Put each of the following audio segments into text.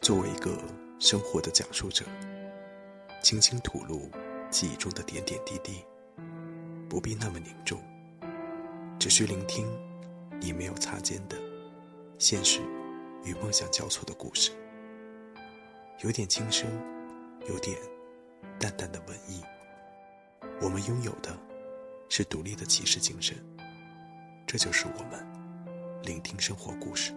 作为一个生活的讲述者，轻轻吐露记忆中的点点滴滴，不必那么凝重，只需聆听你没有擦肩的现实与梦想交错的故事，有点轻声，有点淡淡的文艺。我们拥有的是独立的骑士精神，这就是我们聆听生活故事。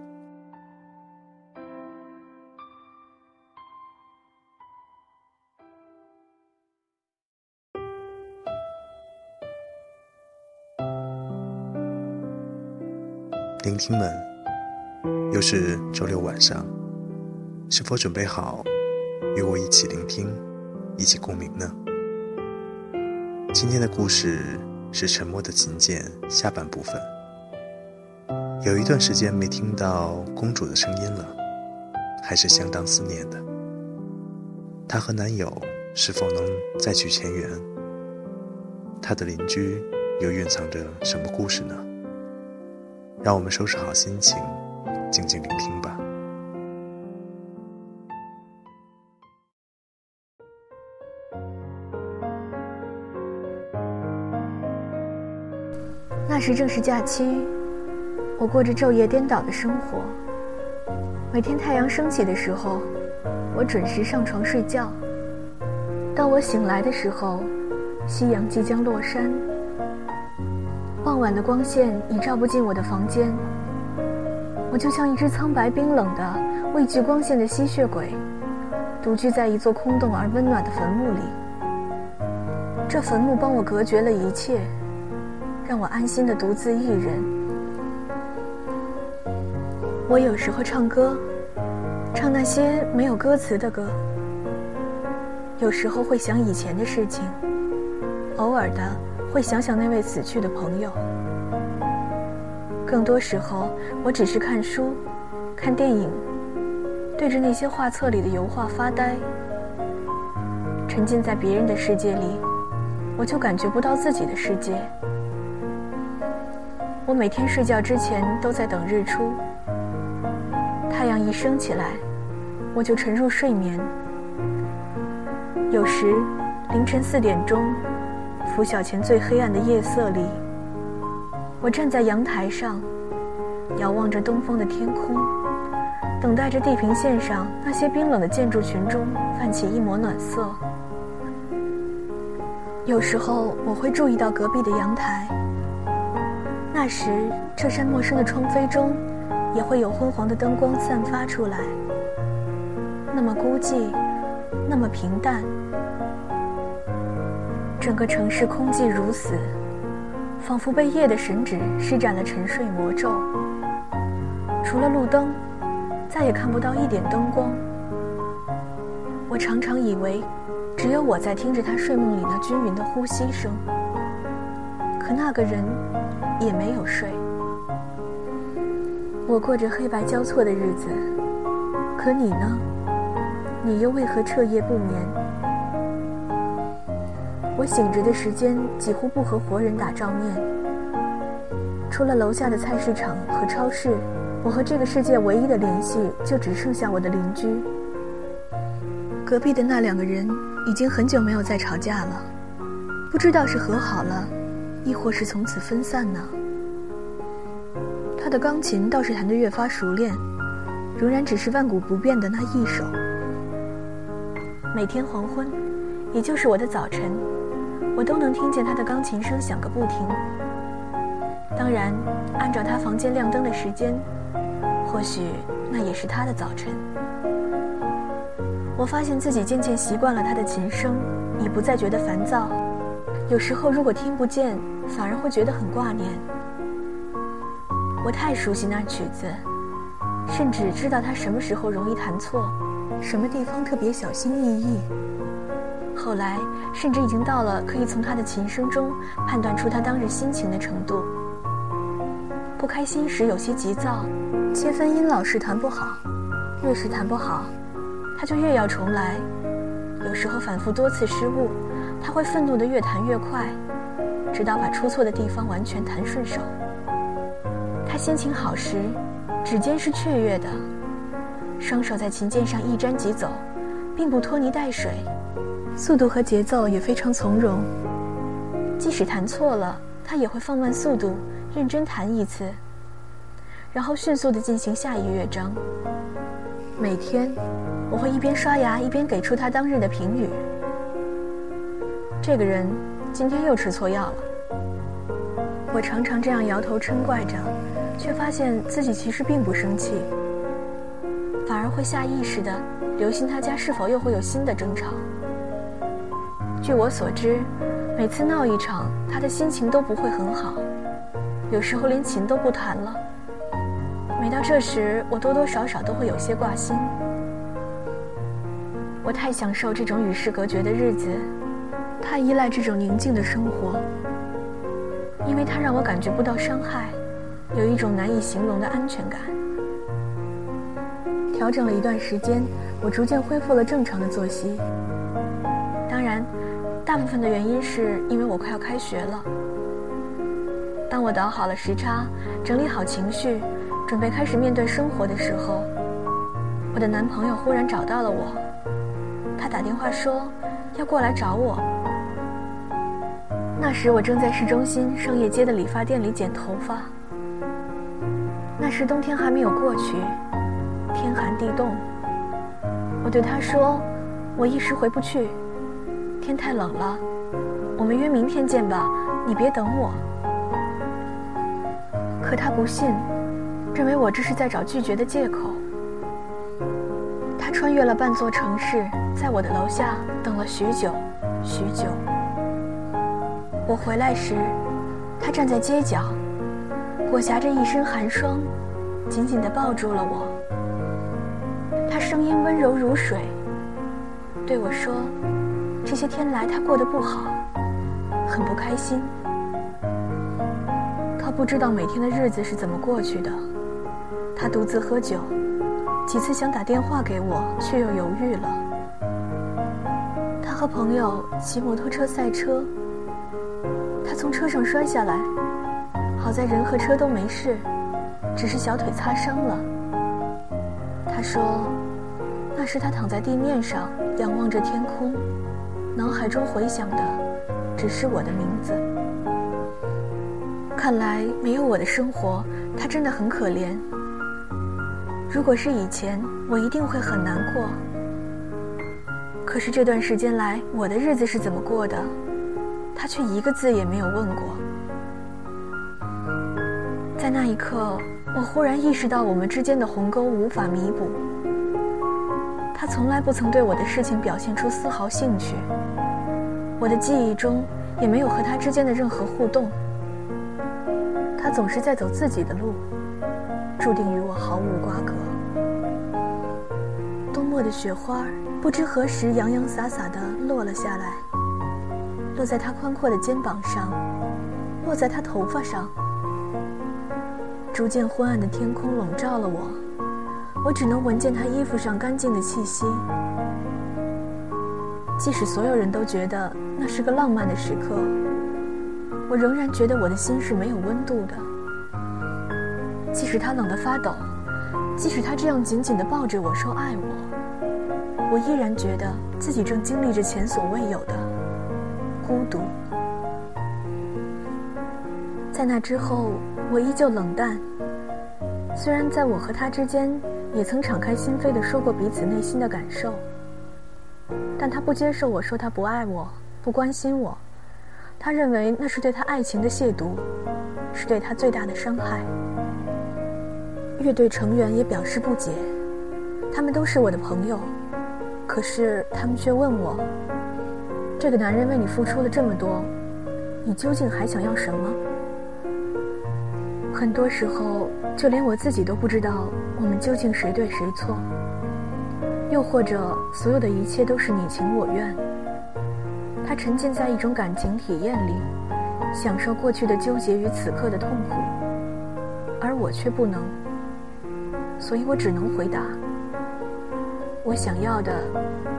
聆听们，又是周六晚上，是否准备好与我一起聆听，一起共鸣呢？今天的故事是《沉默的琴键》下半部分。有一段时间没听到公主的声音了，还是相当思念的。她和男友是否能再续前缘？她的邻居又蕴藏着什么故事呢？让我们收拾好心情，静静聆听吧。那时正是假期，我过着昼夜颠倒的生活。每天太阳升起的时候，我准时上床睡觉。当我醒来的时候，夕阳即将落山。傍晚的光线已照不进我的房间，我就像一只苍白冰冷的、畏惧光线的吸血鬼，独居在一座空洞而温暖的坟墓里。这坟墓帮我隔绝了一切，让我安心的独自一人。我有时候唱歌，唱那些没有歌词的歌；有时候会想以前的事情，偶尔的。会想想那位死去的朋友。更多时候，我只是看书、看电影，对着那些画册里的油画发呆，沉浸在别人的世界里，我就感觉不到自己的世界。我每天睡觉之前都在等日出，太阳一升起来，我就沉入睡眠。有时，凌晨四点钟。拂晓前最黑暗的夜色里，我站在阳台上，遥望着东方的天空，等待着地平线上那些冰冷的建筑群中泛起一抹暖色。有时候我会注意到隔壁的阳台，那时这扇陌生的窗扉中也会有昏黄的灯光散发出来，那么孤寂，那么平淡。整个城市空寂如死，仿佛被夜的神旨施展了沉睡魔咒。除了路灯，再也看不到一点灯光。我常常以为，只有我在听着他睡梦里那均匀的呼吸声。可那个人也没有睡。我过着黑白交错的日子，可你呢？你又为何彻夜不眠？我醒着的时间几乎不和活人打照面，除了楼下的菜市场和超市，我和这个世界唯一的联系就只剩下我的邻居。隔壁的那两个人已经很久没有再吵架了，不知道是和好了，亦或是从此分散呢？他的钢琴倒是弹得越发熟练，仍然只是万古不变的那一首。每天黄昏，也就是我的早晨。我都能听见他的钢琴声响个不停。当然，按照他房间亮灯的时间，或许那也是他的早晨。我发现自己渐渐习惯了他的琴声，已不再觉得烦躁。有时候如果听不见，反而会觉得很挂念。我太熟悉那曲子，甚至知道他什么时候容易弹错，什么地方特别小心翼翼。后来，甚至已经到了可以从他的琴声中判断出他当日心情的程度。不开心时有些急躁，切分音老是弹不好，越是弹不好，他就越要重来。有时候反复多次失误，他会愤怒的越弹越快，直到把出错的地方完全弹顺手。他心情好时，指尖是雀跃的，双手在琴键上一沾即走，并不拖泥带水，速度和节奏也非常从容。即使弹错了，他也会放慢速度，认真弹一次，然后迅速地进行下一乐章。每天，我会一边刷牙一边给出他当日的评语。这个人今天又吃错药了。我常常这样摇头嗔怪着，却发现自己其实并不生气，反而会下意识地留心他家是否又会有新的争吵。据我所知，每次闹一场，他的心情都不会很好，有时候连琴都不弹了。每到这时，我多多少少都会有些挂心。我太享受这种与世隔绝的日子，太依赖这种宁静的生活。因为它让我感觉不到伤害，有一种难以形容的安全感。调整了一段时间，我逐渐恢复了正常的作息。大部分的原因是因为我快要开学了。当我倒好了时差，整理好情绪，准备开始面对生活的时候，我的男朋友忽然找到了我。他打电话说要过来找我。那时我正在市中心商业街的理发店里剪头发。那时冬天还没有过去，天寒地冻。我对他说：“我一时回不去，天太冷了，我们约明天见吧，你别等我。”可他不信，认为我这是在找拒绝的借口。他穿越了半座城市，在我的楼下等了许久，许久。我回来时，他站在街角，裹挟着一身寒霜，紧紧地抱住了我。他声音温柔如水，对我说：“这些天来他过得不好，很不开心。他不知道每天的日子是怎么过去的。他独自喝酒，几次想打电话给我，却又犹豫了。他和朋友骑摩托车赛车。”他从车上摔下来，好在人和车都没事，只是小腿擦伤了。他说，那时他躺在地面上，仰望着天空，脑海中回响的只是我的名字。看来没有我的生活，他真的很可怜。如果是以前，我一定会很难过。可是这段时间来，我的日子是怎么过的？他却一个字也没有问过。在那一刻，我忽然意识到我们之间的鸿沟无法弥补。他从来不曾对我的事情表现出丝毫兴趣，我的记忆中也没有和他之间的任何互动。他总是在走自己的路，注定与我毫无瓜葛。冬末的雪花不知何时洋洋洒洒地落了下来。落在他宽阔的肩膀上，落在他头发上。逐渐昏暗的天空笼罩了我，我只能闻见他衣服上干净的气息。即使所有人都觉得那是个浪漫的时刻，我仍然觉得我的心是没有温度的。即使他冷得发抖，即使他这样紧紧地抱着我说爱我，我依然觉得自己正经历着前所未有的。孤独。在那之后，我依旧冷淡。虽然在我和他之间，也曾敞开心扉地说过彼此内心的感受，但他不接受我说他不爱我，不关心我。他认为那是对他爱情的亵渎，是对他最大的伤害。乐队成员也表示不解，他们都是我的朋友，可是他们却问我。这个男人为你付出了这么多，你究竟还想要什么？很多时候，就连我自己都不知道我们究竟谁对谁错。又或者，所有的一切都是你情我愿。他沉浸在一种感情体验里，享受过去的纠结与此刻的痛苦，而我却不能。所以我只能回答：我想要的，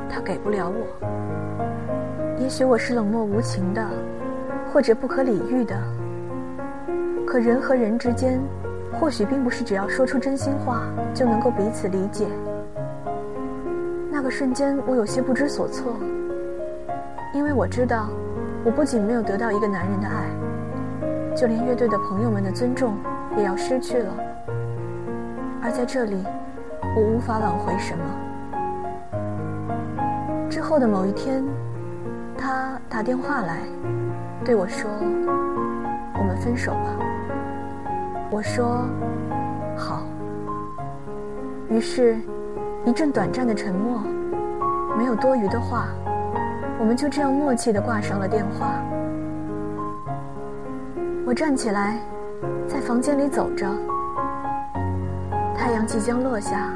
他给不了我。也许我是冷漠无情的，或者不可理喻的。可人和人之间，或许并不是只要说出真心话就能够彼此理解。那个瞬间，我有些不知所措，因为我知道，我不仅没有得到一个男人的爱，就连乐队的朋友们的尊重也要失去了。而在这里，我无法挽回什么。之后的某一天，他打电话来，对我说：“我们分手吧。”我说：“好。”于是，一阵短暂的沉默，没有多余的话，我们就这样默契地挂上了电话。我站起来，在房间里走着。太阳即将落下，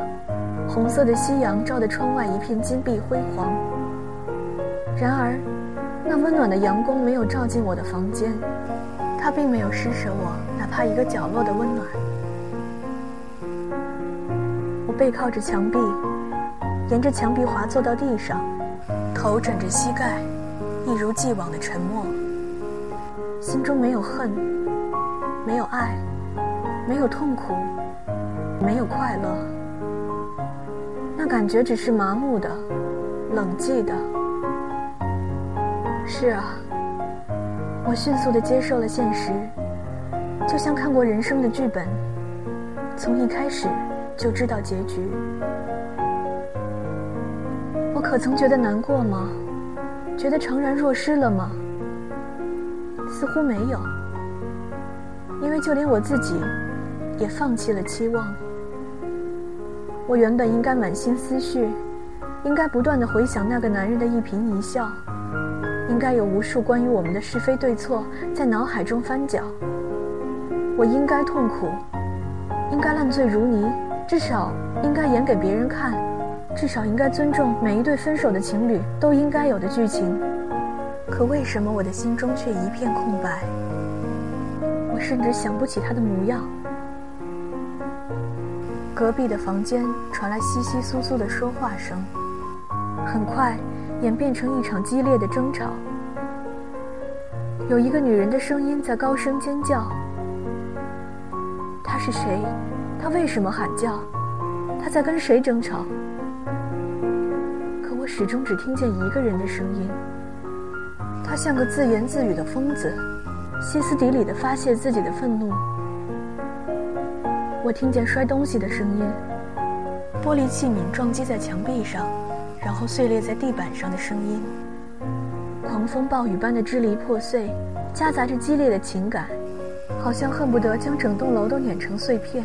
红色的夕阳照得窗外一片金碧辉煌。然而，那温暖的阳光没有照进我的房间，它并没有施舍我怕一个角落的温暖。我背靠着墙壁，沿着墙壁滑坐到地上，头枕着膝盖，一如既往的沉默。心中没有恨，没有爱，没有痛苦，没有快乐。那感觉只是麻木的、冷寂的。是啊，我迅速地接受了现实，就像看过人生的剧本，从一开始。就知道结局。我可曾觉得难过吗？觉得怅然若失了吗？似乎没有，因为就连我自己也放弃了期望。我原本应该满心思绪，应该不断的回想那个男人的一颦一笑，应该有无数关于我们的是非对错在脑海中翻搅。我应该痛苦，应该烂醉如泥。至少应该演给别人看，至少应该尊重每一对分手的情侣都应该有的剧情。可为什么我的心中却一片空白？我甚至想不起他的模样。隔壁的房间传来窸窸窣窣的说话声，很快演变成一场激烈的争吵。有一个女人的声音在高声尖叫：“是谁？”他为什么喊叫？他在跟谁争吵？可我始终只听见一个人的声音。他像个自言自语的疯子，歇斯底里的发泄自己的愤怒。我听见摔东西的声音，玻璃器皿撞击在墙壁上，然后碎裂在地板上的声音。狂风暴雨般的支离破碎，夹杂着激烈的情感，好像恨不得将整栋楼都碾成碎片。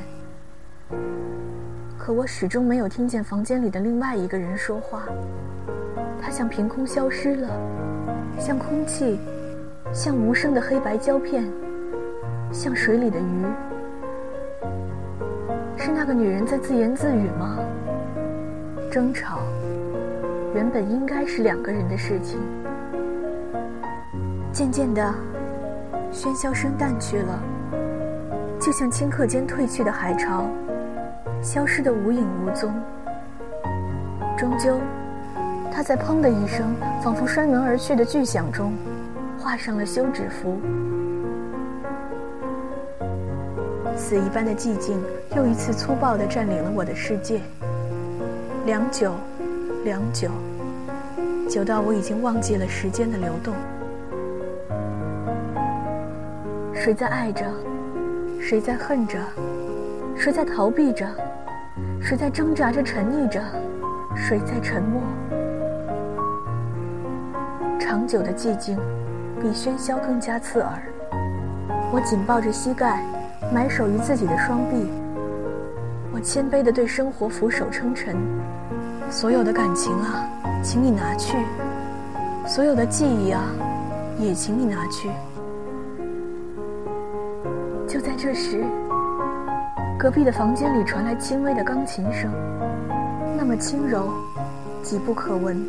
可我始终没有听见房间里的另外一个人说话，他像凭空消失了，像空气，像无声的黑白胶片，像水里的鱼。是那个女人在自言自语吗？争吵原本应该是两个人的事情。渐渐的，喧嚣声淡去了，就像顷刻间退去的海潮。消失的无影无踪。终究，他在“砰”的一声，仿佛摔门而去的巨响中，画上了休止符。死一般的寂静，又一次粗暴地占领了我的世界。良久，良久，久到我已经忘记了时间的流动。谁在爱着？谁在恨着？谁在逃避着？谁在挣扎着、沉溺着？谁在沉默？长久的寂静，比喧嚣更加刺耳。我紧抱着膝盖，埋首于自己的双臂。我谦卑地对生活俯首称臣。所有的感情啊，请你拿去；所有的记忆啊，也请你拿去。这时。隔壁的房间里传来轻微的钢琴声，那么轻柔，几不可闻，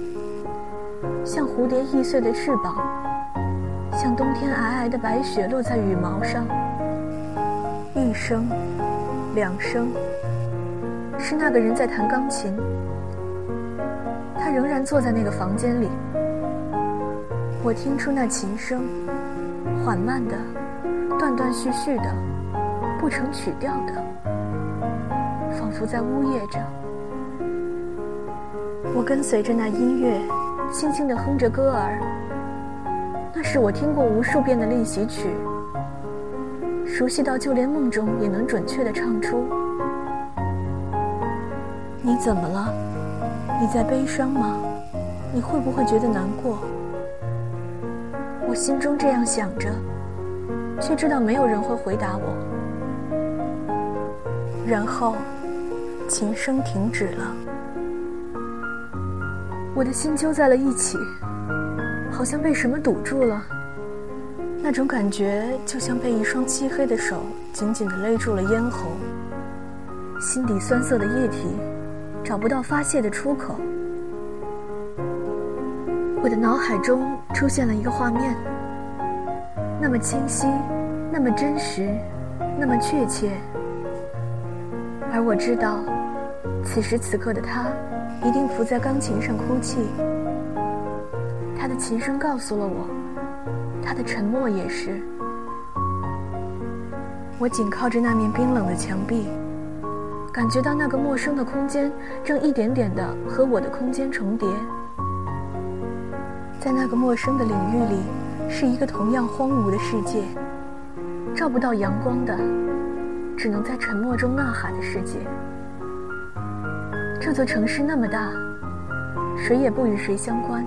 像蝴蝶易碎的翅膀，像冬天皑皑的白雪落在羽毛上。一声，两声，是那个人在弹钢琴。他仍然坐在那个房间里。我听出那琴声，缓慢的，断断续续的，不成曲调的。仿佛在呜咽着，我跟随着那音乐，轻轻地哼着歌儿。那是我听过无数遍的练习曲，熟悉到就连梦中也能准确地唱出。你怎么了？你在悲伤吗？你会不会觉得难过？我心中这样想着，却知道没有人会回答我。然后，琴声停止了，我的心揪在了一起，好像被什么堵住了。那种感觉就像被一双漆黑的手紧紧地勒住了咽喉，心底酸涩的液体找不到发泄的出口。我的脑海中出现了一个画面，那么清晰，那么真实，那么确切。而我知道，此时此刻的他，一定伏在钢琴上哭泣。他的琴声告诉了我，他的沉默也是。我紧靠着那面冰冷的墙壁，感觉到那个陌生的空间正一点点地和我的空间重叠。在那个陌生的领域里，是一个同样荒芜的世界，照不到阳光的，只能在沉默中呐喊的世界。这座城市那么大，谁也不与谁相关，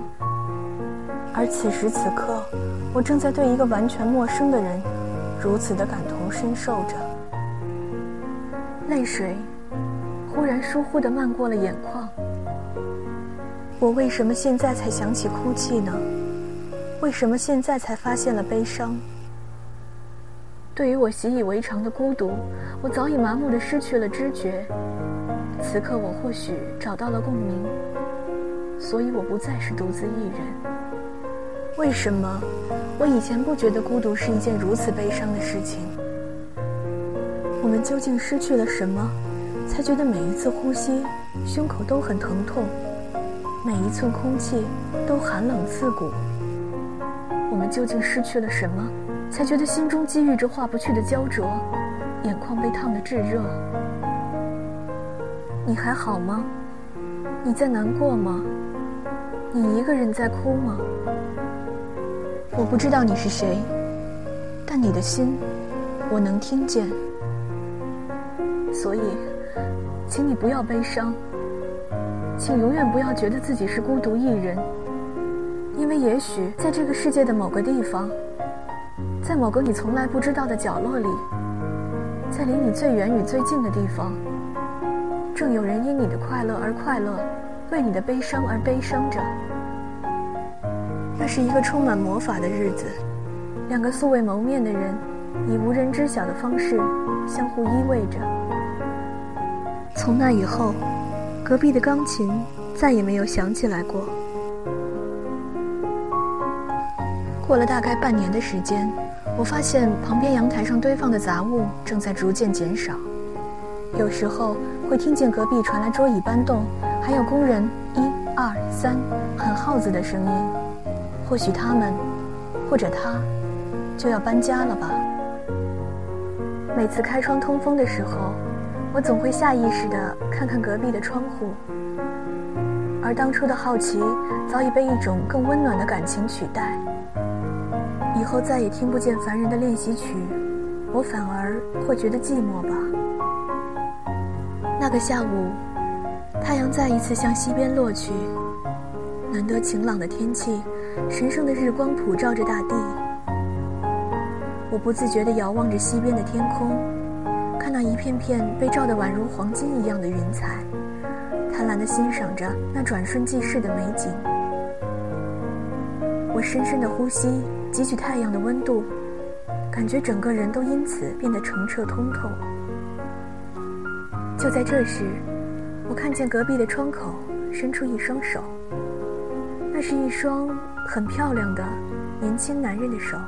而此时此刻，我正在对一个完全陌生的人，如此的感同身受着。泪水忽然疏忽地漫过了眼眶。我为什么现在才想起哭泣呢？为什么现在才发现了悲伤？对于我习以为常的孤独，我早已麻木地失去了知觉。此刻我或许找到了共鸣，所以我不再是独自一人。为什么我以前不觉得孤独是一件如此悲伤的事情？我们究竟失去了什么，才觉得每一次呼吸，胸口都很疼痛？每一寸空气都寒冷刺骨。我们究竟失去了什么，才觉得心中积郁着化不去的焦灼，眼眶被烫得炙热？你还好吗？你在难过吗？你一个人在哭吗？我不知道你是谁，但你的心，我能听见。所以，请你不要悲伤。请永远不要觉得自己是孤独一人，因为也许在这个世界的某个地方，在某个你从来不知道的角落里，在离你最远与最近的地方，正有人因你的快乐而快乐，为你的悲伤而悲伤着。那是一个充满魔法的日子，两个素未谋面的人，以无人知晓的方式相互依偎着。从那以后。隔壁的钢琴再也没有响起来过。过了大概半年的时间，我发现旁边阳台上堆放的杂物正在逐渐减少。有时候会听见隔壁传来桌椅搬动，还有工人一二三喊号子的声音。或许他们，或者他，就要搬家了吧。每次开窗通风的时候。我总会下意识地看看隔壁的窗户，而当初的好奇早已被一种更温暖的感情取代。以后再也听不见凡人的练习曲，我反而会觉得寂寞吧。那个下午，太阳再一次向西边落去，难得晴朗的天气，神圣的日光普照着大地。我不自觉地遥望着西边的天空。看那一片片被照得宛如黄金一样的云彩，贪婪地欣赏着那转瞬即逝的美景。我深深地呼吸，汲取太阳的温度，感觉整个人都因此变得澄澈通透。就在这时，我看见隔壁的窗口伸出一双手，那是一双很漂亮的年轻男人的手，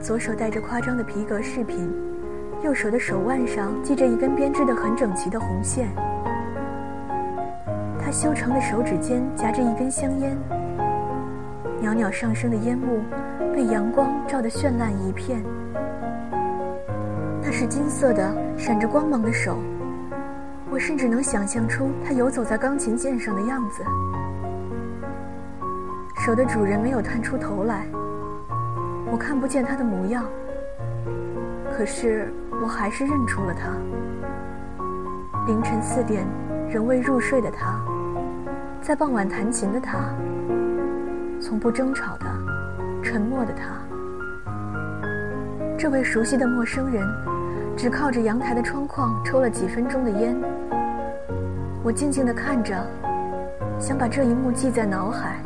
左手戴着夸张的皮革饰品。右手的手腕上系着一根编织的很整齐的红线，他修长的手指间夹着一根香烟，袅袅上升的烟雾被阳光照得绚烂一片。那是金色的、闪着光芒的手，我甚至能想象出它游走在钢琴键上的样子。手的主人没有探出头来，我看不见他的模样。可是我还是认出了他。凌晨四点，仍未入睡的他，在傍晚弹琴的他，从不争吵的、沉默的他。这位熟悉的陌生人，只靠着阳台的窗框抽了几分钟的烟。我静静地看着，想把这一幕记在脑海。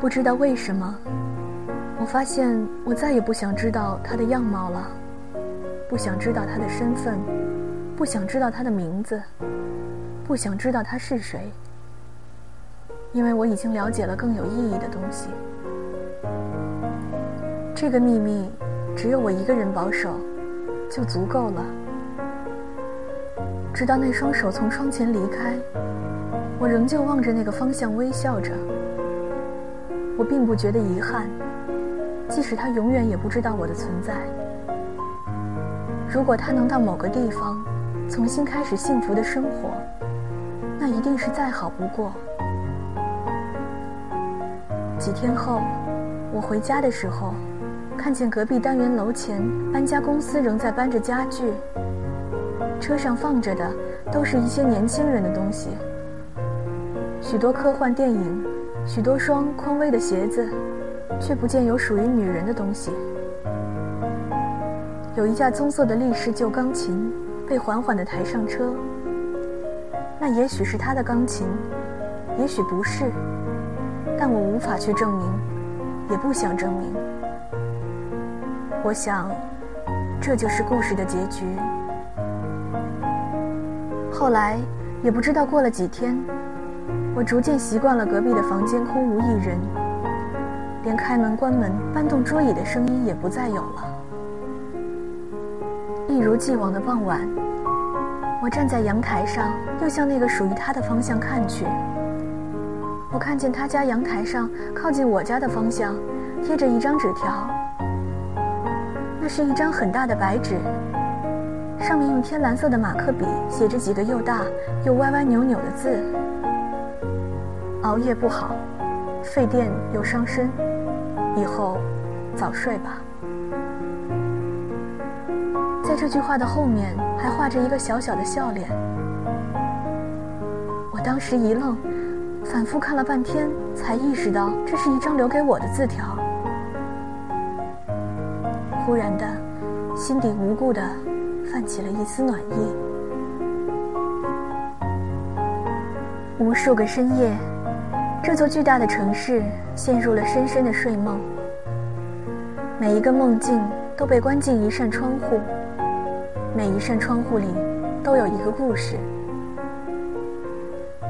不知道为什么，我发现我再也不想知道他的样貌了，不想知道他的身份。不想知道他的名字，不想知道他是谁，因为我已经了解了更有意义的东西。这个秘密只有我一个人保守，就足够了。直到那双手从窗前离开，我仍旧望着那个方向微笑着。我并不觉得遗憾，即使他永远也不知道我的存在。如果他能到某个地方。重新开始幸福的生活，那一定是再好不过。几天后，我回家的时候，看见隔壁单元楼前搬家公司仍在搬着家具，车上放着的都是一些年轻人的东西，许多科幻电影，许多双匡威的鞋子，却不见有属于女人的东西。有一架棕色的立式旧钢琴。被缓缓地抬上车，那也许是他的钢琴，也许不是，但我无法去证明，也不想证明。我想，这就是故事的结局。后来，也不知道过了几天，我逐渐习惯了隔壁的房间空无一人，连开门、关门、搬动桌椅的声音也不再有了。一如既往的傍晚，我站在阳台上，又向那个属于他的方向看去。我看见他家阳台上靠近我家的方向，贴着一张纸条。那是一张很大的白纸，上面用天蓝色的马克笔写着几个又大又歪歪扭扭的字：“熬夜不好，费电又伤身，以后早睡吧。”在这句话的后面还画着一个小小的笑脸，我当时一愣，反复看了半天，才意识到这是一张留给我的字条。忽然的，心底无故的泛起了一丝暖意。无数个深夜，这座巨大的城市陷入了深深的睡梦，每一个梦境都被关进一扇窗户。每一扇窗户里，都有一个故事。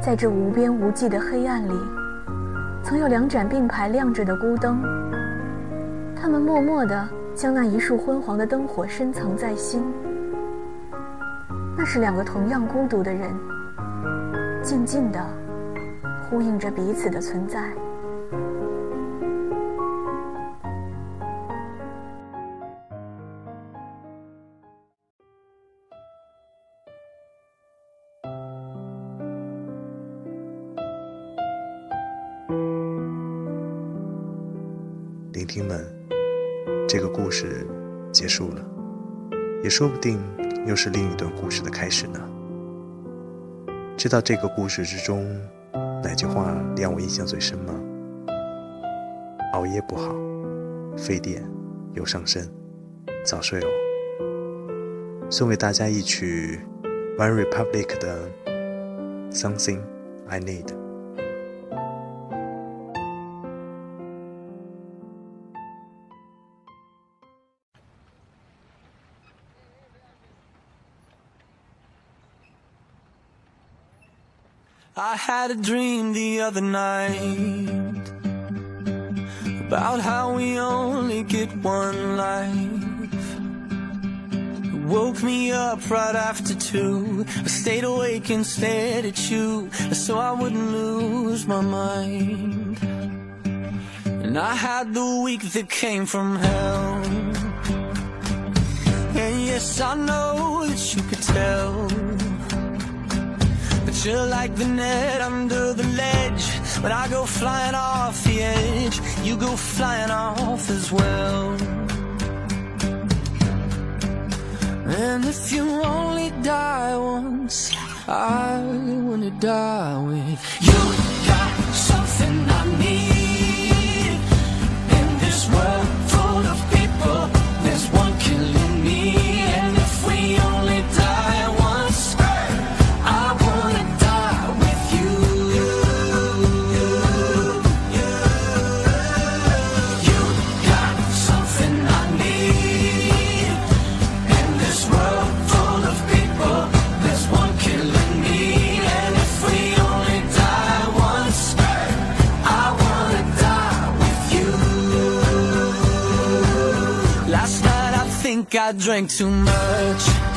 在这无边无际的黑暗里，曾有两盏并排亮着的孤灯。他们默默地将那一束昏黄的灯火深藏在心。那是两个同样孤独的人，静静地呼应着彼此的存在。说不定又是另一段故事的开始呢。知道这个故事之中哪句话让我印象最深吗？熬夜不好，费电又伤身，早睡哦。送给大家一曲 One Republic 的 Something I Need。had a dream the other night about how we only get one life. It woke me up right after two. I stayed awake and stared at you so I wouldn't lose my mind. And I had the week that came from hell. And yes, I know that you could tell. You're like the net under the ledge. When I go flying off the edge, you go flying off as well. And if you only die once, I wanna die with you. think I drink too much.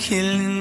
killing